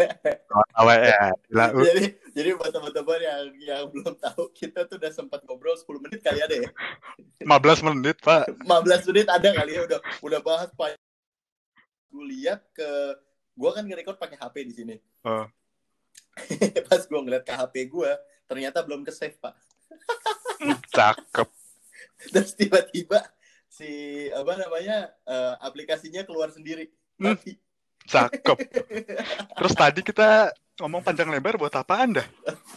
Ya. Uh, jadi jadi buat teman-teman yang yang belum tahu kita tuh udah sempat ngobrol 10 menit kali ada ya 15 menit, Pak. 15 menit ada kali ya udah udah bahas pak gue lihat ke gue kan nge-record pakai HP di sini Oh. pas gue ngeliat ke HP gue ternyata belum ke save pak Cakep. terus tiba-tiba si apa namanya eh, aplikasinya keluar sendiri Hmm. mati Cakep. Terus tadi kita ngomong panjang lebar buat apaan dah?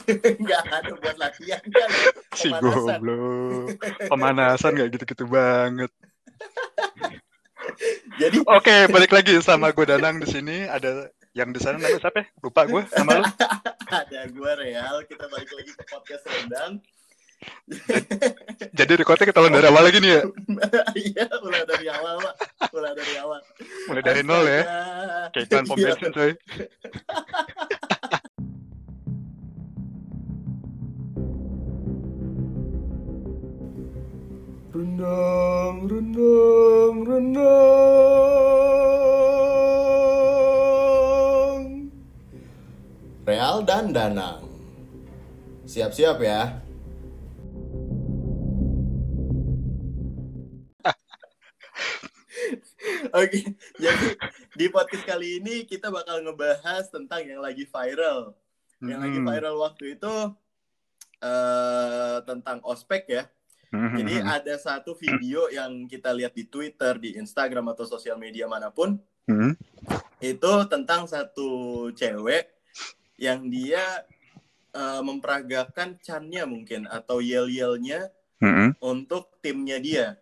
nggak ada buat latihan kan Si goblok. Pemanasan gak gitu-gitu banget. jadi Oke, balik lagi sama gue Danang di sini. Ada yang di sana namanya siapa? ya? Lupa gue nama lu. ada gue real kita balik lagi ke podcast rendang Jadi recordnya kita ulang dari awal lagi nih ya. iya mulai dari awal pak mulai dari awal Mulai dari nol ya. Kayak iklan pom bensin coy. Rendang, rendang, rendang. Real dan Danang. Siap-siap ya. Oke, jadi di podcast kali ini kita bakal ngebahas tentang yang lagi viral. Yang lagi Hmm. viral waktu itu eh tentang ospek ya. Hmm, Jadi hmm, ada satu video yang kita lihat di Twitter, di Instagram atau sosial media mana pun hmm. itu tentang satu cewek yang dia eh, memperagakan channya mungkin atau yel-yelnya Hmm. untuk timnya dia.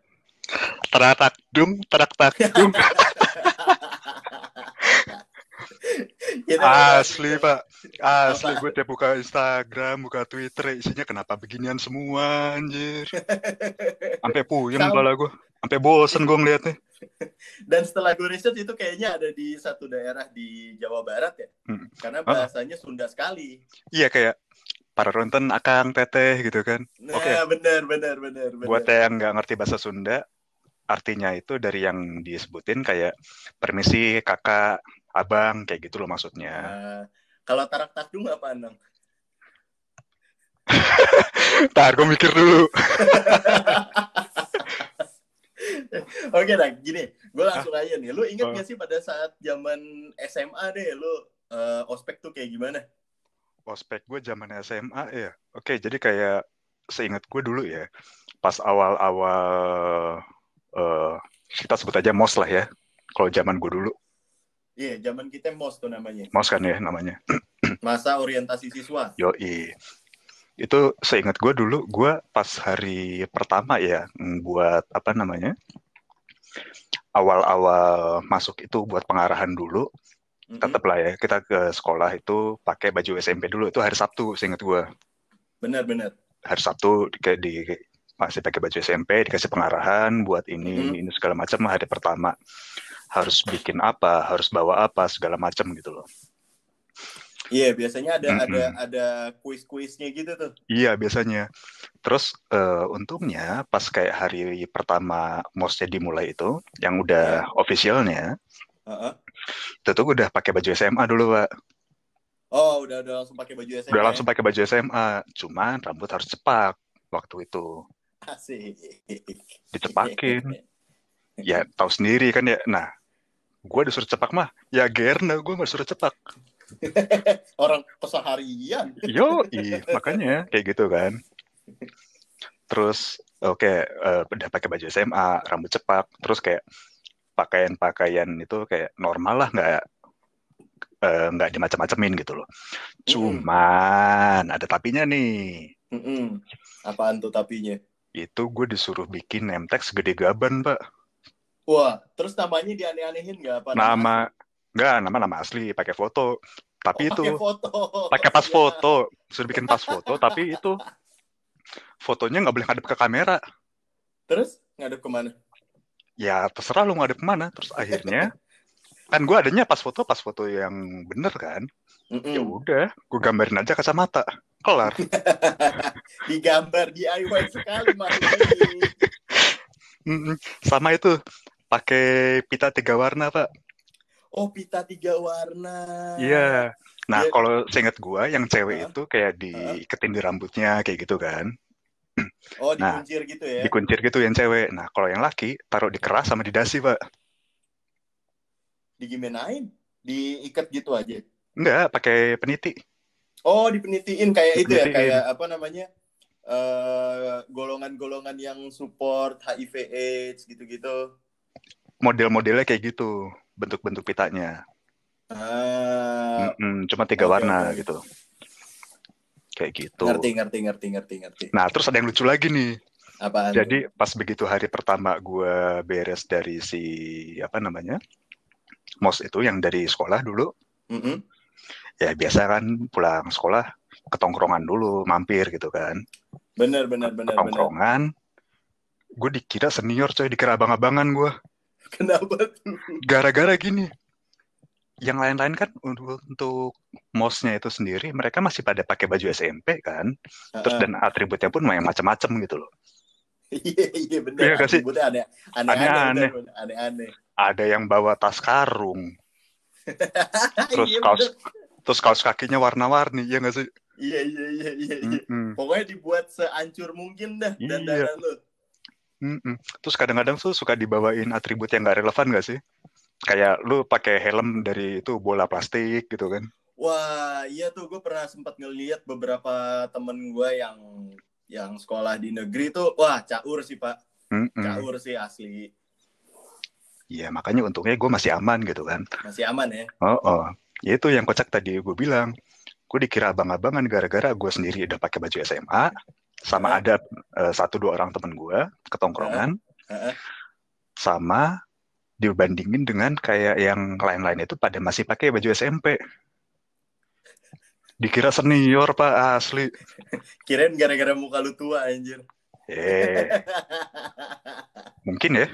Terak tak dung, terak tak dung. Kita Asli pak, asli gue tiap buka Instagram, buka Twitter, isinya kenapa beginian semua anjir. Sampai puyeng kepala gue, sampai bosen gue ngeliatnya. Dan setelah gue riset itu kayaknya ada di satu daerah di Jawa Barat ya. Hmm. Karena Ah. bahasanya Sunda sekali. Iya kayak para ronten akang teteh gitu kan. Nah, Oke. benar benar benar benar. Buat yang nggak ngerti bahasa Sunda, artinya itu dari yang disebutin kayak permisi kakak, abang, kayak gitu loh maksudnya. Nah, kalau tarak takdung apa nang? Ntar gue mikir dulu. Oke dah, gini, gue langsung aja nih. Lu inget Oh. gak sih pada saat zaman SMA deh, lu eh, ospek tuh kayak gimana? Ospek gue zaman SMA ya. Oke, jadi kayak seingat gue dulu ya, pas awal-awal eh, kita sebut aja mos lah ya. Kalau zaman gue dulu, Iya, zaman kita mos tuh namanya. mos kan ya namanya. Masa orientasi siswa. Yoi. Itu seingat gue dulu, gue pas hari pertama ya buat apa namanya, awal-awal masuk itu buat pengarahan dulu. Mm-mm. Tetap lah ya, kita ke sekolah itu pakai baju SMP dulu. Itu hari Sabtu, seingat gue. Bener. hari Sabtu di, di masih pakai baju SMP dikasih pengarahan buat ini Mhm. ini, segala macam hari pertama harus bikin apa harus bawa apa segala macam gitu loh Iya, biasanya ada Mm-mm. ada ada kuis-kuisnya gitu tuh. iya biasanya terus eh, untungnya pas kayak hari pertama mosnya dimulai itu yang udah officialnya Heeh. itu tuh udah pakai baju SMA dulu pak Oh, udah udah langsung pakai baju SMA. udah ya? langsung pakai baju SMA cuman rambut harus cepak waktu itu Asik. dicepakin ya tahu sendiri kan ya nah gue disuruh cepak mah ya gerna gue nggak disuruh cepak Orang keseharian. yo makanya kayak gitu kan terus oke eh, udah pakai baju SMA rambut cepak terus kayak pakaian-pakaian itu kayak normal lah nggak eh, nggak dimacam-macamin gitu loh cuman ada tapinya nih Mm-mm. Apaan tuh tapinya? Itu gue disuruh bikin name tag segede gaban pak Wah, terus namanya dianeh-anehin nggak apa? nama nggak nama nama asli pakai foto tapi Oh, itu pakai foto. pakai pas Iya. foto suruh bikin pas foto tapi itu fotonya nggak boleh ngadep ke kamera Terus ngadep ke mana? ya terserah lu ngadep ke mana terus akhirnya kan gue adanya pas foto pas foto yang bener kan Mm-mm. ya udah gue gambarin aja kacamata kelar Digambar DIY sekali mas sama itu pakai pita tiga warna pak Oh pita tiga warna. iya Nah, Dia- kalau seingat gua yang cewek Hah? itu kayak diiketin di rambutnya kayak gitu kan. Oh, Nah, dikuncir gitu ya. Dikuncir gitu yang cewek. Nah, kalau yang laki taruh di keras sama di dasi, Pak. Digimanain? Diikat gitu aja. Enggak, pakai peniti. Oh, dipenitiin kayak itu ya, Dipenitiin. kayak apa namanya? eh golongan-golongan yang support HIV AIDS gitu-gitu. Model-modelnya kayak gitu, bentuk-bentuk pitanya. Ah, Mm-mm, cuma tiga oke, warna oke. gitu. Kayak gitu. ngerti ngerti ngerti ngerti ngerti. Nah, terus ada yang lucu lagi nih. Apaan? Jadi pas begitu hari pertama gua beres dari si apa namanya mos itu yang dari sekolah dulu, Mm-mm. Ya biasa kan pulang sekolah ketongkrongan dulu, mampir gitu kan. Bener bener bener. Ketongkrongan, gue dikira senior coy, dikira abang-abangan gue. Kenapa tuh? Gara-gara gini, yang lain-lain kan untuk, untuk mosnya itu sendiri, mereka masih pada pakai baju SMP kan, terus dan atributnya pun yang macam-macam gitu loh. Iya iya bener. Iya? Atributnya aneh aneh aneh aneh. Ada yang bawa tas karung, terus Iya, kaos bener. terus kaos kakinya warna-warni, ya nggak sih? Iya iya iya iya. iya. Mm-mm. Pokoknya dibuat seancur mungkin dah Iya. dandanan lu. Mm-mm. Terus kadang-kadang tuh suka dibawain atribut yang nggak relevan nggak sih? Kayak lu pakai helm dari itu bola plastik gitu kan? Wah, iya tuh gue pernah sempat ngeliat beberapa temen gue yang yang sekolah di negeri tuh, wah caur sih pak, Mm-mm. caur sih asli, Iya makanya untungnya gue masih aman gitu kan. masih aman ya. Oh, oh. Ya itu yang kocak tadi gue bilang. Gue dikira abang-abangan gara-gara gue sendiri udah pakai baju SMA. Sama Hah? ada eh, satu dua orang temen gue ketongkrongan. Heeh. Sama dibandingin dengan kayak yang lain-lain itu pada masih pakai baju SMP. Dikira senior pak asli. Kirain gara-gara muka lu tua anjir. Eh, mungkin ya.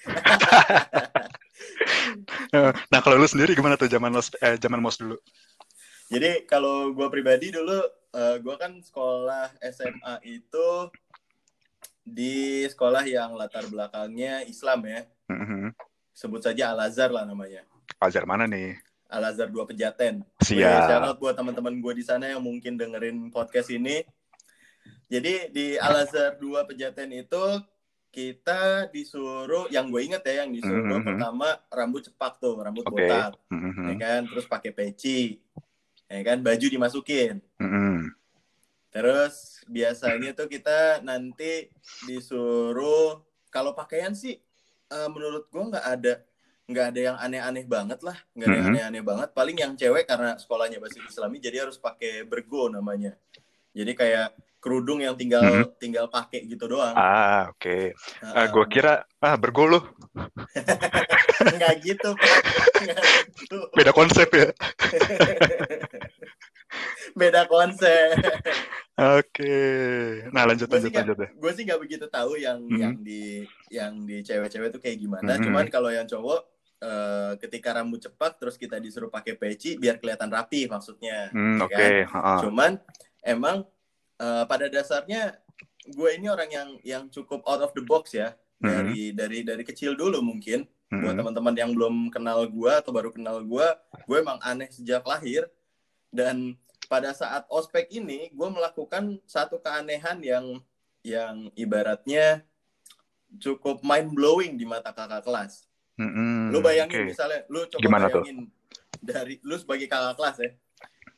nah kalau lu sendiri gimana tuh zaman mos eh, zaman mos dulu? Jadi kalau gue pribadi dulu, gue kan sekolah SMA itu di sekolah yang latar belakangnya Islam ya. Mhm. Sebut saja Al Azhar lah namanya. Ajar mana nih? Al Azhar 2 Pejaten. Siap. Shout out buat teman-teman gue di sana yang mungkin dengerin podcast ini. Jadi di Al Azhar 2 Pejaten itu kita disuruh, yang gue inget ya, yang disuruh Mhm. pertama rambut cepak tuh, rambut Oke. botak, Mhm. ya kan, terus pakai peci, ya kan, baju dimasukin. Mhm. Terus biasanya tuh kita nanti disuruh kalau pakaian sih eh, menurut gua nggak ada nggak ada yang aneh-aneh banget lah nggak ada yang Mhm. aneh-aneh banget paling yang cewek karena sekolahnya bahasa Islami jadi harus pakai bergo namanya jadi kayak kerudung yang tinggal Mhm. tinggal pakai gitu doang Ah, oke. Heeh. gue kira ah berguluh nggak gitu Pak. Nggak gitu. beda konsep ya. beda konsep Oke. Nah lanjut Gua lanjut lanjut ya. gue sih nggak begitu tahu yang Mhm. yang di yang di cewek-cewek tuh kayak gimana. Mhm. Cuman kalau yang cowok eh, ketika rambut cepat terus kita disuruh pakai peci biar kelihatan rapi maksudnya. Hmm, ya oke. kan? heeh. Cuman emang eh, pada dasarnya gue ini orang yang yang cukup out of the box ya. Dari dari dari kecil dulu mungkin. Buat Mhm. teman-teman yang belum kenal gue atau baru kenal gue gue emang aneh sejak lahir. Dan pada saat ospek ini gue melakukan satu keanehan yang yang ibaratnya cukup mind blowing di mata kakak kelas. Mhm, lu bayangin oke. misalnya lu coba Gimana tuh? bayangin dari lu sebagai kakak kelas ya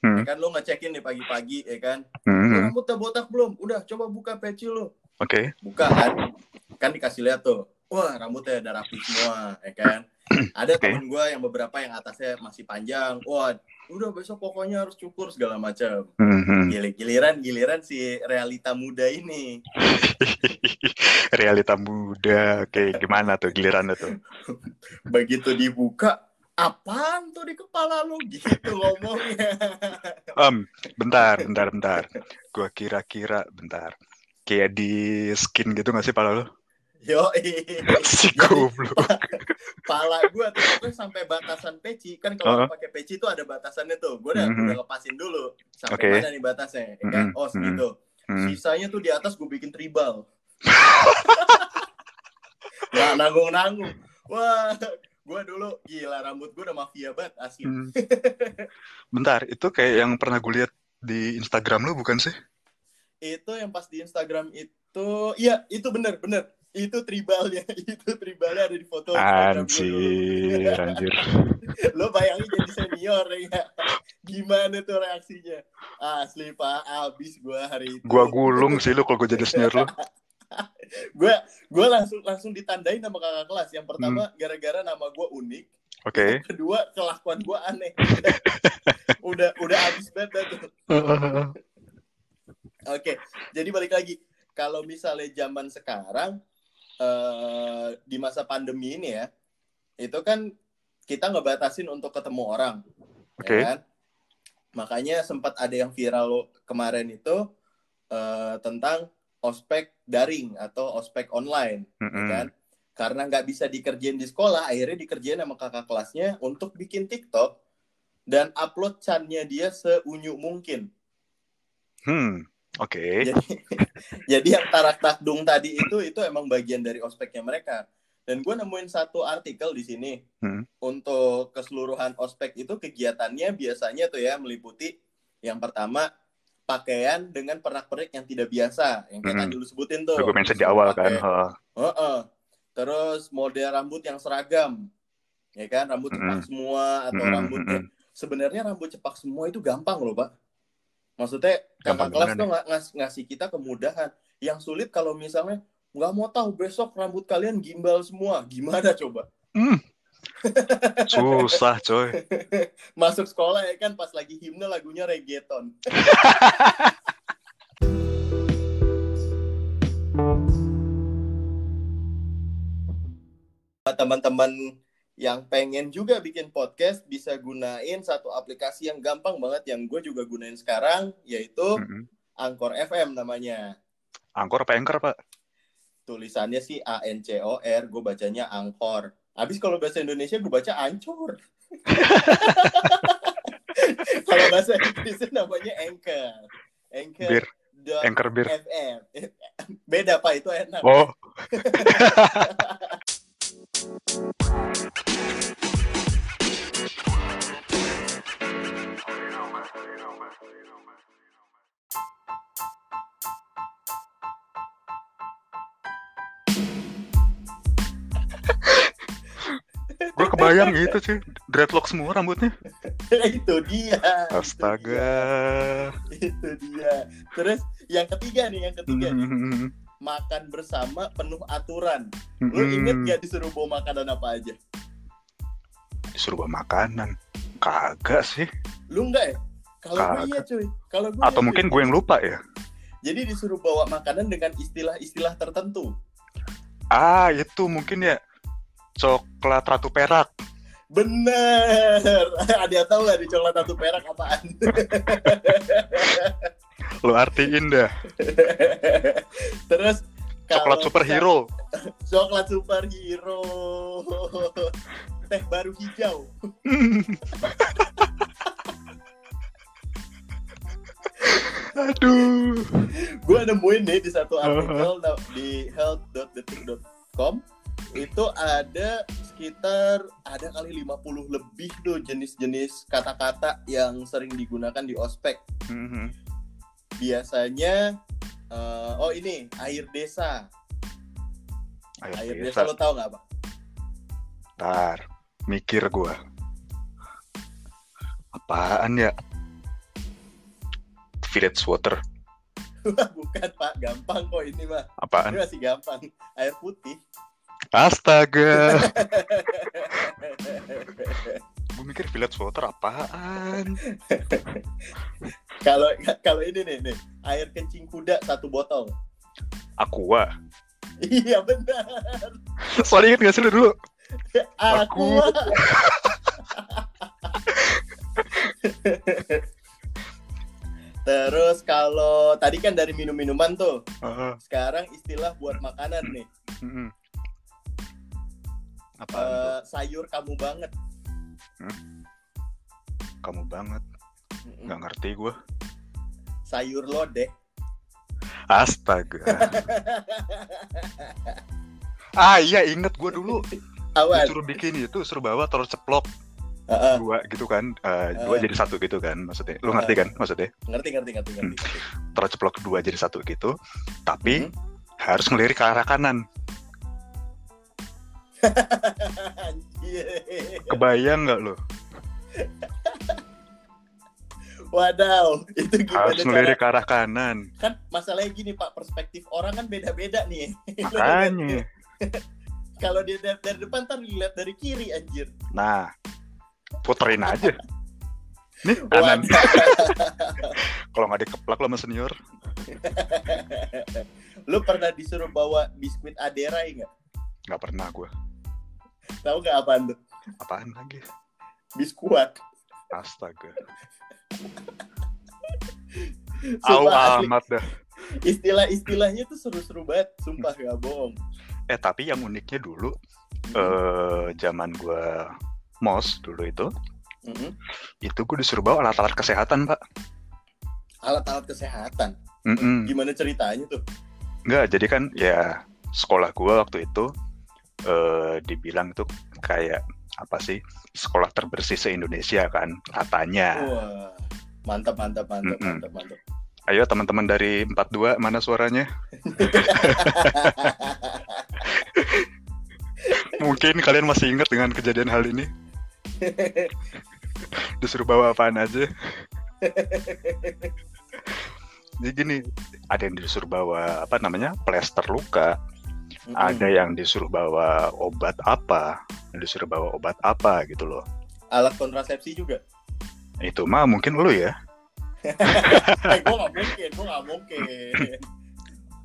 Hmm. ya kan lu ngecekin nih pagi-pagi ya kan lu rambut udah botak belum udah coba buka peci lu Oke. buka kan kan dikasih lihat tuh wah rambutnya udah rapi semua ya kan ada Oke. temen gue yang beberapa yang atasnya masih panjang wah udah besok pokoknya harus cukur segala macam Mhm. Gili- giliran giliran si realita muda ini Realita muda. Oke, gimana tuh gilirannya tuh? begitu dibuka apaan tuh di kepala lu gitu ngomongnya Em, bentar, bentar, bentar. Gua kira-kira bentar. Kayak di skin gitu gak sih pala lu? yo Si goblok. pala gue tuh pokoknya sampai batasan peci kan kalau Uh-huh. pakai peci tuh ada batasannya tuh gue udah Mhm. udah lepasin dulu sampai Oke. mana nih batasnya ya kan Mhm, oh segitu Hmm. sisanya tuh di atas gue bikin tribal nggak nanggung nanggung wah gue dulu gila rambut gue udah mafia banget asli. Hmm. Bentar, itu kayak yang pernah gue lihat di Instagram lu bukan sih? Itu yang pas di Instagram itu, iya itu bener bener. Itu tribalnya, itu tribalnya ada di foto. Anjir, anjir. Lo bayangin jadi senior ya. Gimana tuh reaksinya? Asli pak, abis gue hari itu. Gua gulung sih lu kalau gue jadi senior lu. gue gue langsung langsung ditandain sama kakak kelas. Yang pertama Hmm. gara-gara nama gue unik. Oke. Yang kedua kelakuan gue aneh. udah udah abis banget tuh. Oke, jadi balik lagi. Kalau misalnya zaman sekarang eh, di masa pandemi ini ya, itu kan kita ngebatasin untuk ketemu orang, Oke. ya kan? Makanya sempat ada yang viral kemarin itu eh, tentang ospek daring atau ospek online, ya Mm-mm. kan? Karena nggak bisa dikerjain di sekolah, akhirnya dikerjain sama kakak kelasnya untuk bikin TikTok dan upload channya dia seunyu mungkin. Hmm. Oke. jadi jadi yang tarak takdung tadi itu itu emang bagian dari ospeknya mereka dan gue nemuin satu artikel di sini Hmm. untuk keseluruhan ospek itu kegiatannya biasanya tuh ya meliputi yang pertama pakaian dengan pernak-pernik yang tidak biasa yang kayak Hmm. tadi lu sebutin tuh Gue mention di awal kan. Pakai- ha. Heeh. terus model rambut yang seragam ya kan rambut cepak Mm-mm. semua atau rambutnya mm-mm. sebenarnya rambut cepak semua itu gampang loh pak maksudnya Gampang kakak kelas tuh ngas- ngasih kita kemudahan yang sulit kalau misalnya nggak mau tahu besok rambut kalian gimbal semua gimana coba Hmm. Susah coy. masuk sekolah ya kan pas lagi himne lagunya reggaeton teman-teman yang pengen juga bikin podcast bisa gunain satu aplikasi yang gampang banget yang gue juga gunain sekarang yaitu Mm-mm. Angkor FM namanya Angkor apa anchor pak? tulisannya sih A N C O R gue bacanya Angkor habis kalau bahasa Indonesia gue baca Ancur. Kalau bahasa Inggrisnya namanya Anchor. Anchor dot Anchor bir. FM beda pak itu enak. Oh. Gue kebayang gitu sih. Dreadlock semua rambutnya. itu dia Astaga. itu dia terus yang ketiga nih yang ketiga nih Hmm. makan bersama penuh aturan lu inget Hmm. gak disuruh bawa makanan apa aja Disuruh bawa makanan. Kagak sih. lu enggak ya kalau gue iya cuy kalau gue Atau iya, mungkin cuy. gue yang lupa ya. jadi disuruh bawa makanan dengan istilah-istilah tertentu Ah, itu mungkin ya. Coklat ratu perak. bener ada yang tahu nggak di coklat satu perak apaan Lu artiin dah. terus Coklat superhero. coklat superhero teh baru hijau Aduh. gue nemuin nih di satu artikel na- di health.detik.com itu ada sekitar ada kali 50 lebih tuh jenis-jenis kata-kata yang sering digunakan di ospek. Mhm. Biasanya eh, oh ini air desa. Ayo, Air bisa. desa lo tau nggak pak? Ntar, mikir gua. Apaan ya? Village water. Bukan pak, gampang kok ini. Ini Apaan? masih gampang. Air putih. Astaga. Gue mikir village water apaan? Kalau kalau ini nih nih air kencing kuda satu botol. Aqua. Iya benar. Soalnya inget gak sih lu dulu? Aku. Terus kalau tadi kan dari minum-minuman tuh, Ah, sekarang istilah buat makanan nih. mm-mm. Apaan tuh? Eh, sayur kamu banget. Kamu banget. Gak ngerti gue. Sayur lodeh. Astaga. ah iya inget gue dulu. Awan. Disuruh bikin itu, suruh bawa telur ceplok Heeh, dua gitu kan, Eh, dua jadi satu gitu kan maksudnya. Lu ngerti kan maksudnya? ngerti ngerti ngerti ngerti. ngerti. Telur ceplok dua jadi satu gitu, tapi Hmm. harus ngelirik ke arah kanan. Kebayang nggak lo? Wadaw, itu gimana Harus ngelirik ke arah kanan. Kan masalahnya gini Pak, perspektif orang kan beda-beda nih. Makanya. Kalau dia dari, dari depan ntar dilihat dari kiri anjir. Nah, puterin aja. Nih kanan. Kalau nggak dikeplak lo sama senior, Lu pernah disuruh bawa biskuit Aderai nggak? nggak pernah gue. Tahu nggak apaan tuh? Apaan lagi? Biskuat. Astaga. Au amat dah. Istilah-istilahnya tuh seru-seru banget, sumpah gak bohong. Eh tapi yang uniknya dulu, eh zaman gue mos dulu itu, Mhm. itu gue disuruh bawa alat-alat kesehatan pak. Alat-alat kesehatan. Mm-mm. Gimana ceritanya tuh? Nggak, jadi kan ya sekolah gue waktu itu eh dibilang tuh kayak apa sih sekolah terbersih se Indonesia kan katanya. Wah, mantap mantap mantap Mm-mm. mantap mantap. Ayo teman-teman dari 42 mana suaranya? Mungkin kalian masih ingat dengan kejadian hal ini. Disuruh bawa apaan aja. Jadi gini, ada yang disuruh bawa apa namanya plester luka, Mm-mm. ada yang disuruh bawa obat apa, yang disuruh bawa obat apa gitu loh. Alat kontrasepsi juga. Itu mah mungkin lu ya. Eh, gue gak mungkin, gue gak mungkin.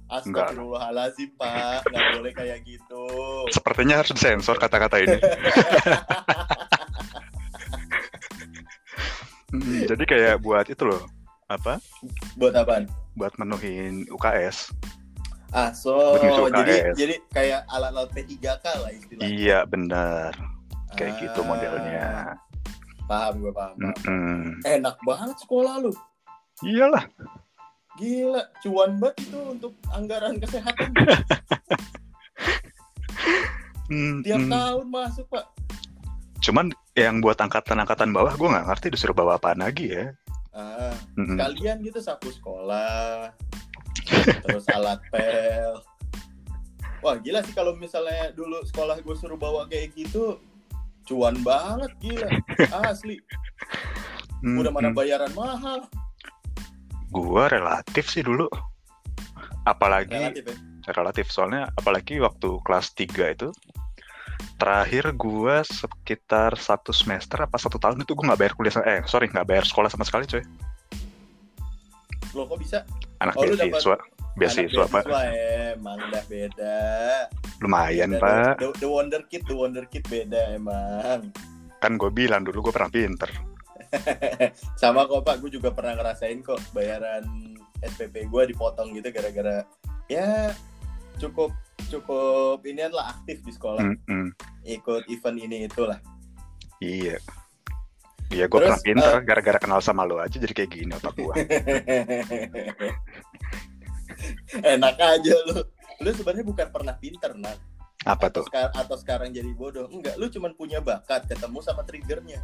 Astagfirullahaladzim, Pak. Gak boleh kayak gitu. Sepertinya harus disensor kata-kata ini. Hmm, jadi kayak buat itu loh, apa? Buat apaan? Buat menuhin UKS. Ah, so, jadi jadi kayak alat-alat P3K lah istilahnya. Iya benar, kayak gitu Ah, modelnya. Paham gue paham. paham. Mm-mm. Enak banget sekolah lu. Iyalah, Gila, cuan banget itu untuk anggaran kesehatan. Tiap hmm. tahun masuk, Pak. Cuman yang buat angkatan-angkatan bawah gue nggak ngerti disuruh bawa apaan lagi ya. Ah, Mm-mm. sekalian gitu sapu sekolah. Terus alat pel. Wah, gila sih kalau misalnya dulu sekolah gue suruh bawa kayak gitu, cuan banget gila. Asli. Udah mana hmm. bayaran mahal. Gua relatif sih dulu. Apalagi Relatif relatif, ya. soalnya apalagi waktu kelas 3 itu terakhir gua sekitar satu semester apa satu tahun itu gua nggak bayar kuliah eh sorry nggak bayar sekolah sama sekali coy Loh kok bisa? anak Oh, beasiswa beasiswa pak beasiswa, emang udah beda. lumayan Beda, pak The, the Wonder Kid, The Wonder Kid beda emang. kan gue bilang dulu gue pernah pinter Sama kok Pak, gue juga pernah ngerasain kok bayaran SPP gue dipotong gitu gara-gara ya cukup cukup inian lah aktif di sekolah Mm-mm. ikut event ini itulah iya Iya gue pernah pinter gara-gara kenal sama lo aja jadi kayak gini otak gue enak aja lu. Lu sebenarnya bukan pernah pinter nah apa atau, tuh? seka- atau sekarang jadi bodoh. Enggak lu cuman punya bakat ketemu sama triggernya.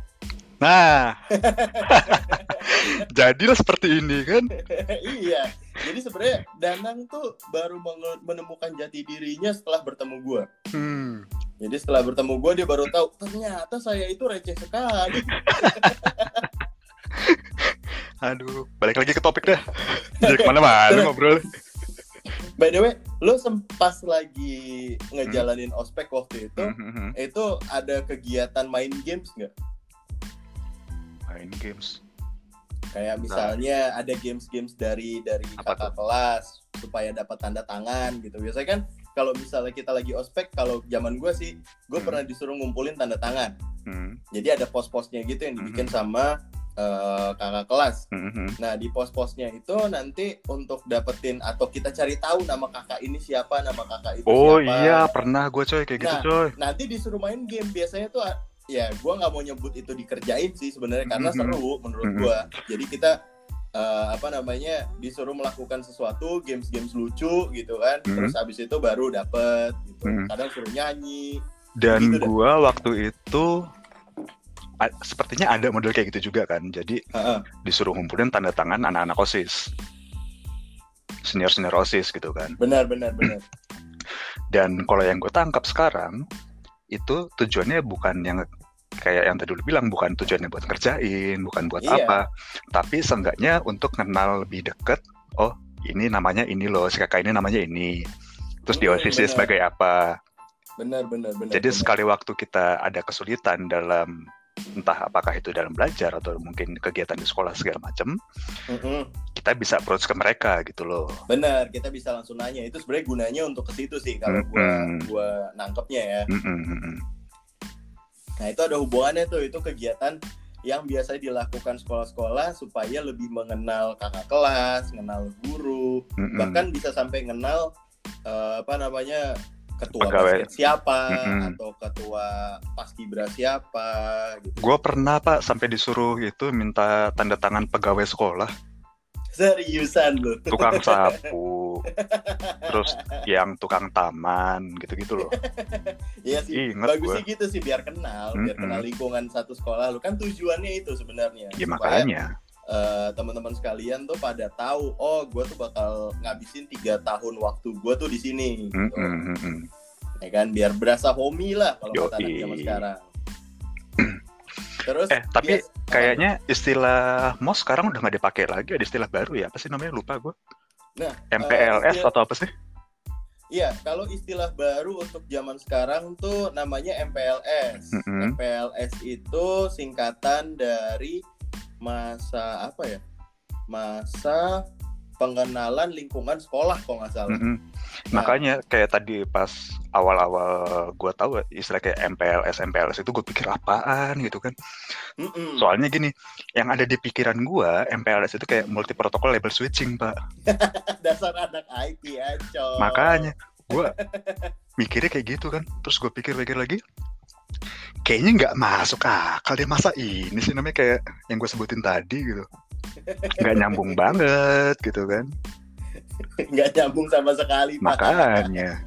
Nah. Jadilah seperti ini kan? Iya. Jadi sebenarnya Danang tuh baru menemukan jati dirinya setelah bertemu gue hmm. Jadi setelah bertemu gue dia baru tahu ternyata saya itu receh sekali. aduh balik lagi ke topik dah jadi ke mana-mana ngobrol By the way, lo sempat lagi ngejalanin ospek waktu itu, Mhm. itu ada kegiatan main games nggak? main games Kayak misalnya ada games-games dari dari Apa kakak kelas supaya dapat tanda tangan gitu. Biasanya kan kalau misalnya kita lagi ospek, kalau zaman gue sih, gue Hmm. pernah disuruh ngumpulin tanda tangan. Hmm. Jadi ada pos-posnya gitu yang dibikin sama eh, kakak kelas. Mhm. Nah di pos-posnya itu nanti untuk dapetin atau kita cari tahu nama kakak ini siapa, nama kakak itu oh siapa. iya pernah gue coy kayak gitu Nah. coy Nanti disuruh main game biasanya tuh ya gue nggak mau nyebut itu dikerjain sih sebenarnya karena Mhm. seru menurut gue. Jadi kita eh, apa namanya disuruh melakukan sesuatu games-games lucu gitu kan. Mhm. Terus abis itu baru dapet gitu. Mhm. Kadang suruh nyanyi, Dan Gitu dah. gua waktu itu a- sepertinya ada model kayak gitu juga kan. Jadi Heeh. disuruh ngumpulin tanda tangan anak-anak OSIS. Senior-senior OSIS gitu kan. Benar, benar, benar. Dan kalau yang gue tangkap sekarang itu tujuannya bukan yang kayak yang tadi lu bilang bukan tujuannya buat ngerjain, bukan buat Iya. apa, tapi seenggaknya untuk kenal lebih deket. Oh, ini namanya ini loh, si kakak ini namanya ini. Terus di Hmm, OSIS benar. sebagai apa? Benar, benar, benar. Jadi benar. sekali waktu kita ada kesulitan dalam entah apakah itu dalam belajar atau mungkin kegiatan di sekolah segala macam, Mm-mm. kita bisa approach ke mereka gitu loh. Benar, kita bisa langsung nanya. Itu sebenarnya gunanya untuk ke situ sih kalau gua Mm-mm. gua nangkepnya ya. Mm-mm. Nah, itu ada hubungannya tuh, itu kegiatan yang biasanya dilakukan sekolah-sekolah supaya lebih mengenal kakak kelas, mengenal guru, Mm-mm. bahkan bisa sampai mengenal eh, apa namanya ketua Pegawai. basket siapa Mm-mm. atau ketua paskibra siapa gitu. Gue pernah pak sampai disuruh itu minta tanda tangan pegawai sekolah, Seriusan lu. tukang sapu, terus yang tukang taman gitu-gitu loh. Iya sih. Ingat Bagus gua. sih gitu sih biar kenal, biar Mm-mm. kenal lingkungan satu sekolah lu. Kan tujuannya itu sebenarnya. Ya supaya, makanya. eh, teman-teman sekalian tuh pada tahu, oh gue tuh bakal ngabisin tiga tahun waktu gue tuh di sini. Gitu. Mm-mm, mm-mm. Ya kan biar berasa homey lah kalau kata anak zaman sekarang. Terus Eh tapi bias- kayaknya istilah MOS sekarang udah nggak dipakai lagi, ada istilah baru ya. Apa sih namanya? Lupa gue. Nah, MPLS istilah- atau apa sih? Iya, kalau istilah baru untuk zaman sekarang tuh namanya MPLS. Mm-mm. MPLS itu singkatan dari masa apa ya? Masa pengenalan lingkungan sekolah kalau nggak salah. Mm-mm. Nah. Makanya kayak tadi pas awal-awal gue tahu istilah kayak MPLS MPLS itu gue pikir apaan gitu kan. Mm-mm. Soalnya gini, yang ada di pikiran gue MPLS itu kayak multi protokol label switching pak. Dasar anak IT aja. Makanya gue mikirnya kayak gitu kan. Terus gue pikir-pikir lagi, kayaknya nggak masuk akal deh masa ini sih namanya kayak yang gue sebutin tadi gitu. Nggak nyambung banget gitu kan. nggak nyambung sama sekali. Makanya.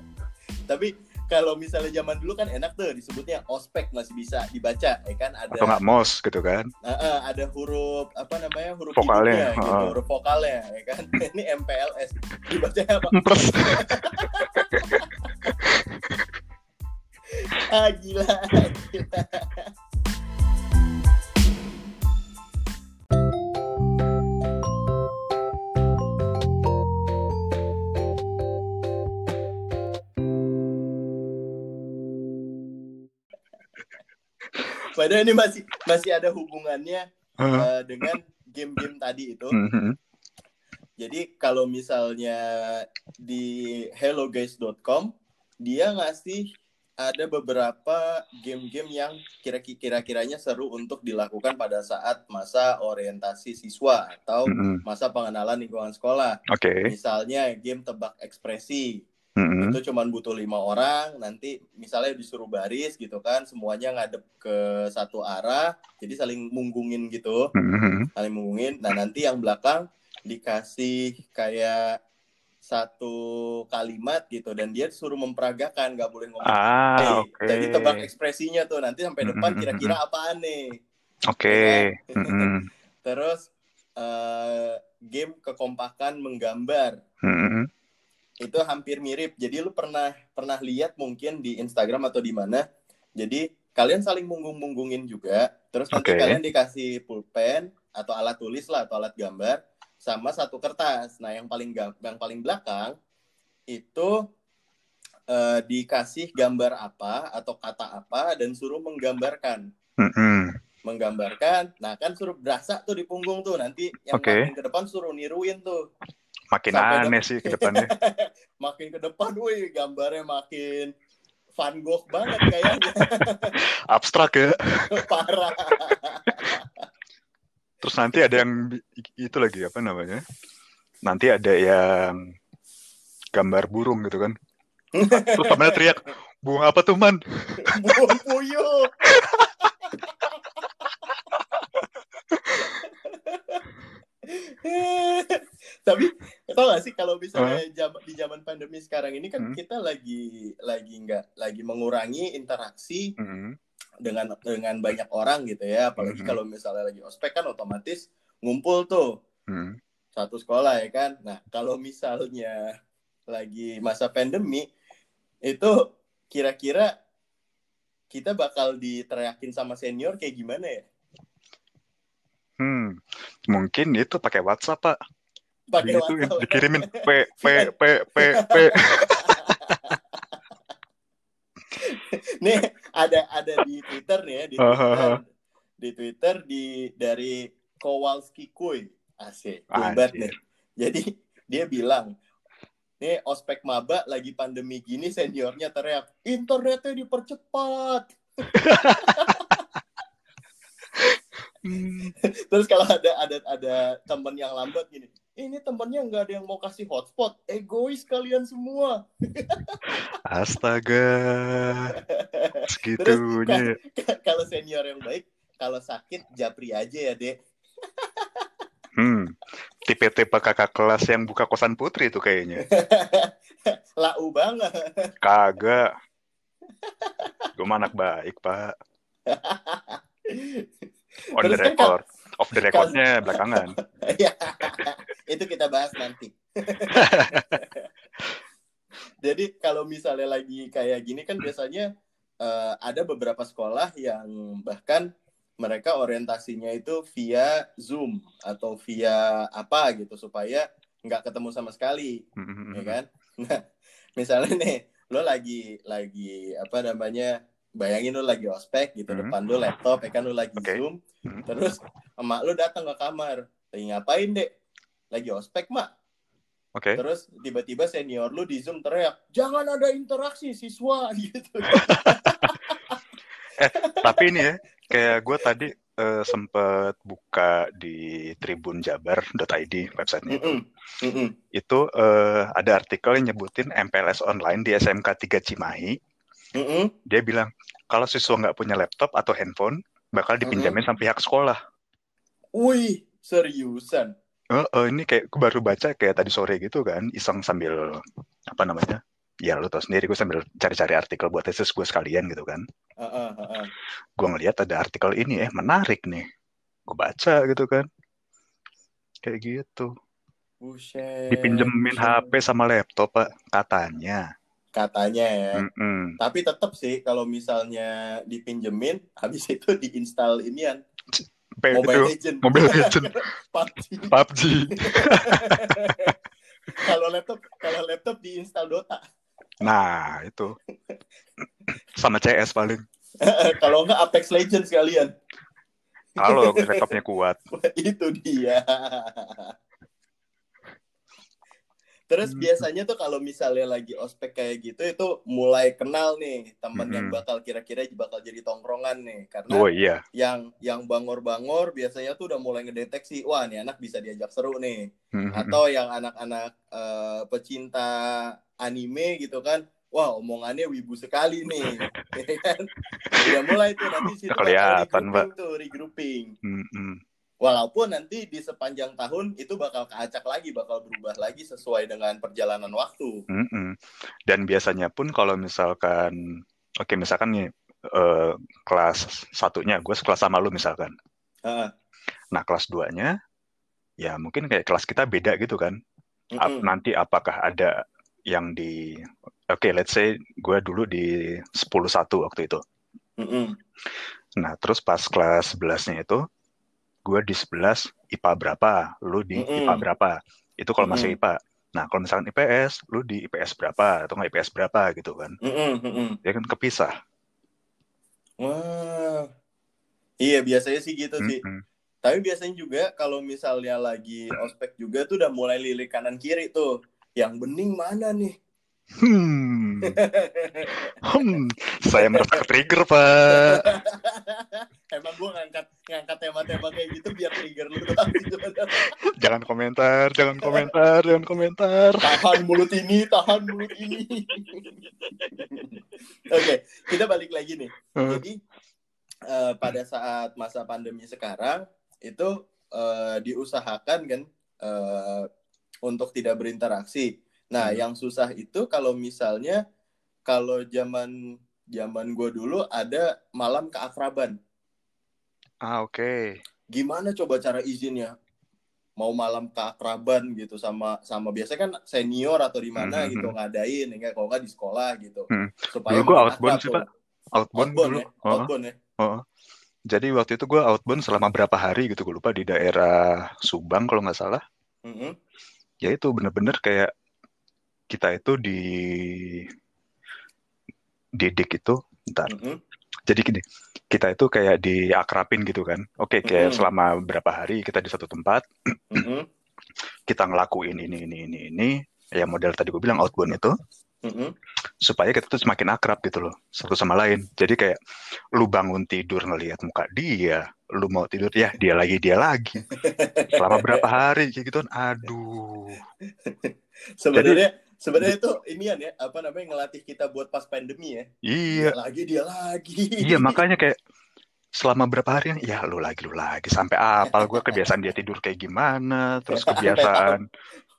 Tapi kalau misalnya zaman dulu kan enak tuh disebutnya ospek masih bisa dibaca, ya kan ada Atau nggak MOS gitu kan. Eh, eh, ada huruf apa namanya huruf Vokalnya, hidupnya gitu, heeh. huruf vokalnya ya kan. Ini MPLS dibacanya apa? Empres. Ah gila. gila. Padahal ini masih masih ada hubungannya eh, dengan game-game tadi itu. Mhm. Jadi kalau misalnya di helloguys.com dia ngasih ada beberapa game-game yang kira-kira-kiranya seru untuk dilakukan pada saat masa orientasi siswa atau masa pengenalan lingkungan sekolah. Oke. Misalnya game tebak ekspresi. Mhm. Itu cuman butuh lima orang, nanti misalnya disuruh baris gitu kan, semuanya ngadep ke satu arah, jadi saling munggungin gitu Mhm. saling menghubungin. Nah nanti yang belakang dikasih kayak satu kalimat gitu dan dia suruh memperagakan nggak boleh ngomong. Ah, "Hey." oke. Jadi tebak ekspresinya tuh nanti sampai depan Mm-mm, kira-kira apaan nih. Oke. Mhm. Terus eh, game kekompakan menggambar Mhm. Itu hampir mirip. Jadi lu pernah pernah lihat mungkin di Instagram atau di mana. Jadi kalian saling munggung-munggungin juga. Terus nanti Oke. kalian dikasih pulpen atau alat tulis lah atau alat gambar sama satu kertas. Nah, yang paling yang paling belakang itu eh, dikasih gambar apa atau kata apa dan suruh menggambarkan. Mhm. Menggambarkan. Nah, kan suruh berasa tuh di punggung tuh. Nanti yang makin ke depan suruh niruin tuh. Makin Sampai aneh sih ke depannya. makin ke depan, wih gambarnya makin Van Gogh banget kayaknya Abstrak ya. parah. Terus nanti ada yang itu lagi apa namanya? Nanti ada yang gambar burung gitu kan. Terus temennya teriak, burung apa tuh man? Buang puyuh. Tapi tau gak sih kalau misalnya jam- di zaman pandemi sekarang ini kan Hmm. kita lagi lagi nggak lagi mengurangi interaksi Mm-mm. dengan dengan banyak orang gitu ya apalagi Mhm. kalau misalnya lagi ospek kan otomatis ngumpul tuh Mm. satu sekolah ya kan nah kalau misalnya lagi masa pandemi itu kira-kira kita bakal diteriakin sama senior kayak gimana ya Hmm. Mungkin itu pakai WhatsApp, Pak. Pakai WhatsApp dikirimin P P P P P. nih ada ada di Twitter nih ya di Ah, ah, Twitter ah. di Twitter di dari Kowalski Kuy asik kuy Anjir. banget nih jadi dia bilang nih ospek maba lagi pandemi gini seniornya teriak internetnya dipercepat Hmm. terus kalau ada ada ada temen yang lambat gini ini temennya nggak ada yang mau kasih hotspot egois kalian semua Astaga. Segitunya. kalau senior yang baik kalau sakit japri aja ya dek Hmm. Tipe-tipe kakak kelas yang buka kosan putri tuh kayaknya. lau banget Kagak. Gue anak baik, Pak. On the kan record. Off the recordnya belakangan. Itu kita bahas nanti. Jadi kalau misalnya lagi kayak gini kan biasanya eh, ada beberapa sekolah yang bahkan mereka orientasinya itu via Zoom atau via apa gitu supaya nggak ketemu sama sekali, Hmm. ya kan? Nah, misalnya nih lo lagi lagi apa namanya bayangin lo lagi ospek gitu Mhm. depan lo laptop ya kan lo lagi Oke. zoom Mhm. terus emak lo datang ke kamar lagi ngapain dek lagi ospek mak Oke. terus tiba-tiba senior lu di zoom teriak jangan ada interaksi siswa gitu Tapi ini ya, kayak gue tadi eh, sempet buka di tribunjabar.id websitenya itu. Mm-mm. Mm-mm. Itu eh, ada artikel yang nyebutin MPLS online di SMK 3 Cimahi. Dia bilang, kalau siswa nggak punya laptop atau handphone, bakal dipinjamin sama pihak sekolah. wih seriusan Eh, eh, ini kayak gue baru baca kayak tadi sore gitu kan, iseng sambil apa namanya? Ya lu tau sendiri gue sambil cari-cari artikel buat tesis gue sekalian gitu kan. Heeh, heeh. Gue ngeliat ada artikel ini, eh menarik nih. Gue baca gitu kan. Kayak gitu. Buset, Dipinjemin buset. HP sama laptop, Pak, katanya. katanya ya Mm-mm. tapi tetap sih kalau misalnya dipinjemin habis itu diinstal inian P Mobile itu, Legend Mobile Legend, PUBG PUBG. kalau laptop kalau laptop diinstal Dota Nah, itu. Sama CS paling. kalau enggak Apex Legends kalian Kalau laptopnya kuat. itu dia. Terus Hmm. biasanya tuh kalau misalnya lagi ospek kayak gitu itu mulai kenal nih teman yang Hmm. bakal kira-kira bakal jadi tongkrongan nih karena Oh iya. yang yang bangor-bangor biasanya tuh udah mulai ngedeteksi wah nih anak bisa diajak seru nih Mm-mm. atau yang anak-anak eh, pecinta anime gitu kan wah omongannya wibu sekali nih ya kan udah mulai tuh nanti situ Kelihatan, regrouping tuh regrouping Mm-mm. Walaupun nanti di sepanjang tahun itu bakal keacak lagi, bakal berubah lagi sesuai dengan perjalanan waktu. Mm-mm. Dan biasanya pun kalau misalkan, oke misalkan nih eh, kelas satunya, gue sekelas sama lu misalkan. Heeh. Nah kelas duanya, ya mungkin kayak kelas kita beda gitu kan. Ap- Mm-mm. nanti apakah ada yang di, oke let's say gue dulu di 10-1 waktu itu. Mm-mm. Nah terus pas kelas 11-nya itu, gue di 11 IPA berapa, lu di Mm-mm. IPA berapa. Itu kalau masih Mm-mm. IPA. Nah kalau misalkan IPS, lu di IPS berapa, atau nggak IPS berapa gitu kan. Mm-mm. Mm-mm. Ya kan kepisah. Wah. Iya, biasanya sih gitu sih. Mm-mm. Tapi biasanya juga kalau misalnya lagi ospek juga tuh udah mulai lirik kanan kiri tuh. Yang bening mana nih? Hmm. Hmm. Saya merasa trigger, Pak. Emang gue ngangkat ngangkat tema-tema kayak gitu biar trigger lu. Jangan komentar, jangan komentar, jangan komentar. tahan mulut ini, tahan mulut ini. Oke, kita balik lagi nih. Hmm. Jadi eh, pada saat masa pandemi sekarang itu eh, diusahakan kan eh, untuk tidak berinteraksi. Nah, Hmm. yang susah itu kalau misalnya kalau zaman zaman gue dulu ada malam keakraban. Ah, oke. Gimana coba cara izinnya? Mau malam keakraban gitu sama sama biasanya kan senior atau di mana Mhm. gitu ngadain, enggak kalau nggak di sekolah gitu. Hmm. Supaya gue outbound sih. Pak. Outbound, Outbound dulu. ya, Oh, outbound ya. oh. Jadi waktu itu gue outbound selama berapa hari gitu, gue lupa di daerah Subang kalau nggak salah. Mhm. Ya itu bener-bener kayak kita itu di didik itu, ntar. Mhm. Jadi gini, kita itu kayak diakrapin gitu kan. Oke, kayak Mhm. selama berapa hari kita di satu tempat, Mhm. kita ngelakuin ini, ini, ini, ini. Ya model tadi gue bilang outbound itu. Mhm. supaya kita tuh semakin akrab gitu loh satu sama lain jadi kayak lu bangun tidur ngelihat muka dia lu mau tidur ya dia lagi dia lagi selama berapa hari kayak gitu aduh Sebenarnya sebenarnya itu inian ya, apa namanya ngelatih kita buat pas pandemi ya. iya Dia lagi dia lagi. iya makanya kayak selama berapa hari ya lu lagi lu lagi sampai apal gue kebiasaan dia tidur kayak gimana terus kebiasaan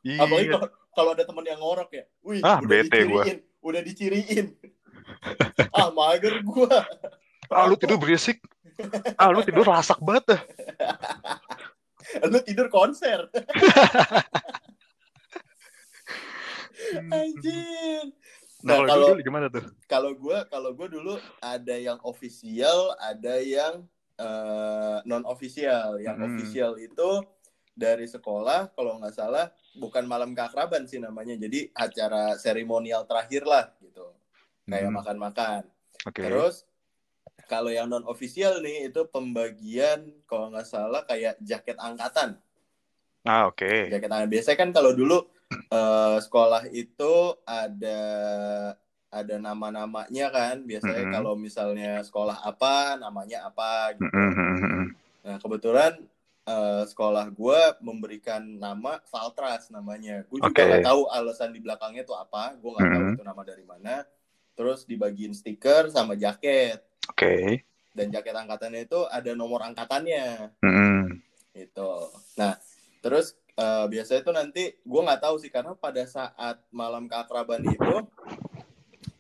Apalagi iya kalau, kalau ada teman yang ngorok ya. Wih, Ah, udah bete gua. diciriin, udah diciriin. ah, mager gua. ah lu tidur berisik ah lu tidur rasak banget. Lu tidur konser. Anjir. nah, Nah, kalau dulu gimana tuh Kalau gua kalau gua dulu ada yang official, ada yang non official. Yang Hmm. official itu dari sekolah kalau nggak salah bukan malam keakraban sih namanya. Jadi acara seremonial terakhir lah gitu. Kayak Hmm, makan-makan. oke Terus kalau yang non official nih itu pembagian kalau nggak salah kayak jaket angkatan. ah oke Jaket angkatan. Biasanya kan kalau dulu eh, sekolah itu ada ada nama-namanya kan. Biasanya Mhm. kalau misalnya sekolah apa namanya apa gitu. Mm, mm, mm, mm. Nah kebetulan eh, sekolah gue memberikan nama Valtras namanya. Gue juga nggak tahu alasan di belakangnya tuh apa. Gue nggak tahu Mhm. itu nama dari mana. Terus dibagiin stiker sama jaket. oke Dan jaket angkatannya itu ada nomor angkatannya Mm, mm. gitu. Nah terus eh, biasanya itu nanti gue nggak tahu sih karena pada saat malam keakraban itu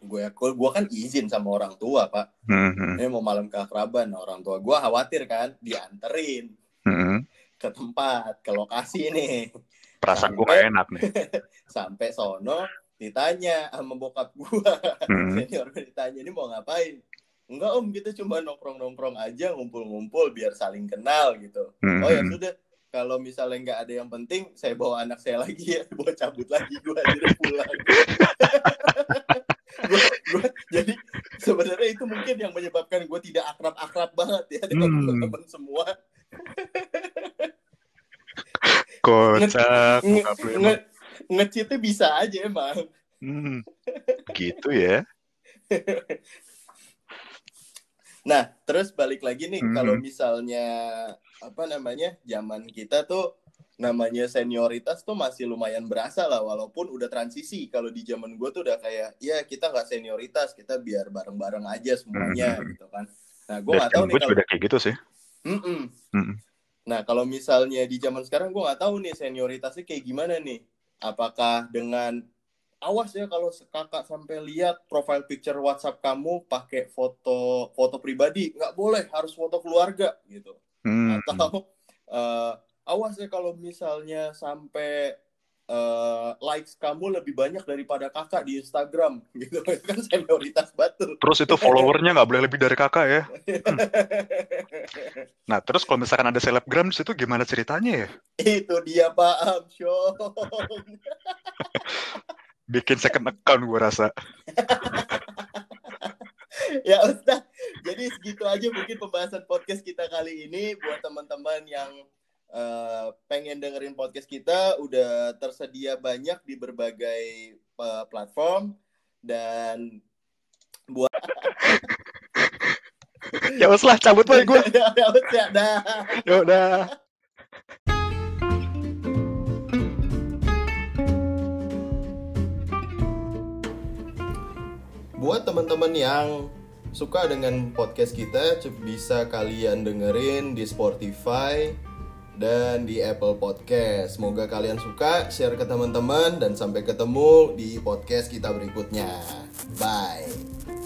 gue gue kan izin sama orang tua pak. Mm, mm, ini mau malam keakraban Nah, orang tua gue khawatir kan dianterin mm, mm. ke tempat ke lokasi nih. Perasaan gue enak nih. sampai sono ditanya sama bokap gue Mm, senior ditanya ini mau ngapain? Enggak om kita cuma nongkrong nongkrong aja ngumpul-ngumpul biar saling kenal gitu. Mm, oh ya sudah kalau misalnya nggak ada yang penting saya bawa anak saya lagi ya. Bawa cabut lagi gue jadi pulang. Gua- gua- jadi sebenarnya itu mungkin yang menyebabkan gue tidak akrab-akrab banget ya dengan Hmm. teman-teman semua. Kocak Nge- nge- ngecitnya bisa aja emang. Hmm, gitu ya. Nah terus balik lagi nih Mhm. kalau misalnya apa namanya zaman kita tuh namanya senioritas tuh masih lumayan berasa lah walaupun udah transisi kalau di zaman gue tuh udah kayak ya kita nggak senioritas kita biar bareng-bareng aja semuanya Mhm. gitu kan nah gue nggak tahu nih kalau udah kayak gitu sih Mm-mm. Mm-mm. nah kalau misalnya di zaman sekarang gue nggak tahu nih senioritasnya kayak gimana nih apakah dengan awas ya kalau kakak sampai lihat profile picture WhatsApp kamu pakai foto foto pribadi nggak boleh harus foto keluarga gitu Hmm, atau eh, awas ya kalau misalnya sampai eh, likes kamu lebih banyak daripada kakak di Instagram. Gitu itu kan senioritas batu. Terus itu followernya nggak boleh lebih dari kakak ya? Nah terus kalau misalkan ada selebgram di situ gimana ceritanya ya? Itu dia Pak Amsyong bikin second account gue rasa ya Ustaz. Jadi segitu aja mungkin pembahasan podcast kita kali ini. Buat teman-teman yang eh, pengen dengerin podcast kita udah tersedia banyak di berbagai eh, platform. Dan ya wes lah cabut lah gue ya udah dah. ya udah Buat teman-teman yang suka dengan podcast kita, bisa kalian dengerin di Spotify, dan di Apple Podcast. Semoga kalian suka, share ke teman-teman dan sampai ketemu di podcast kita berikutnya. Bye.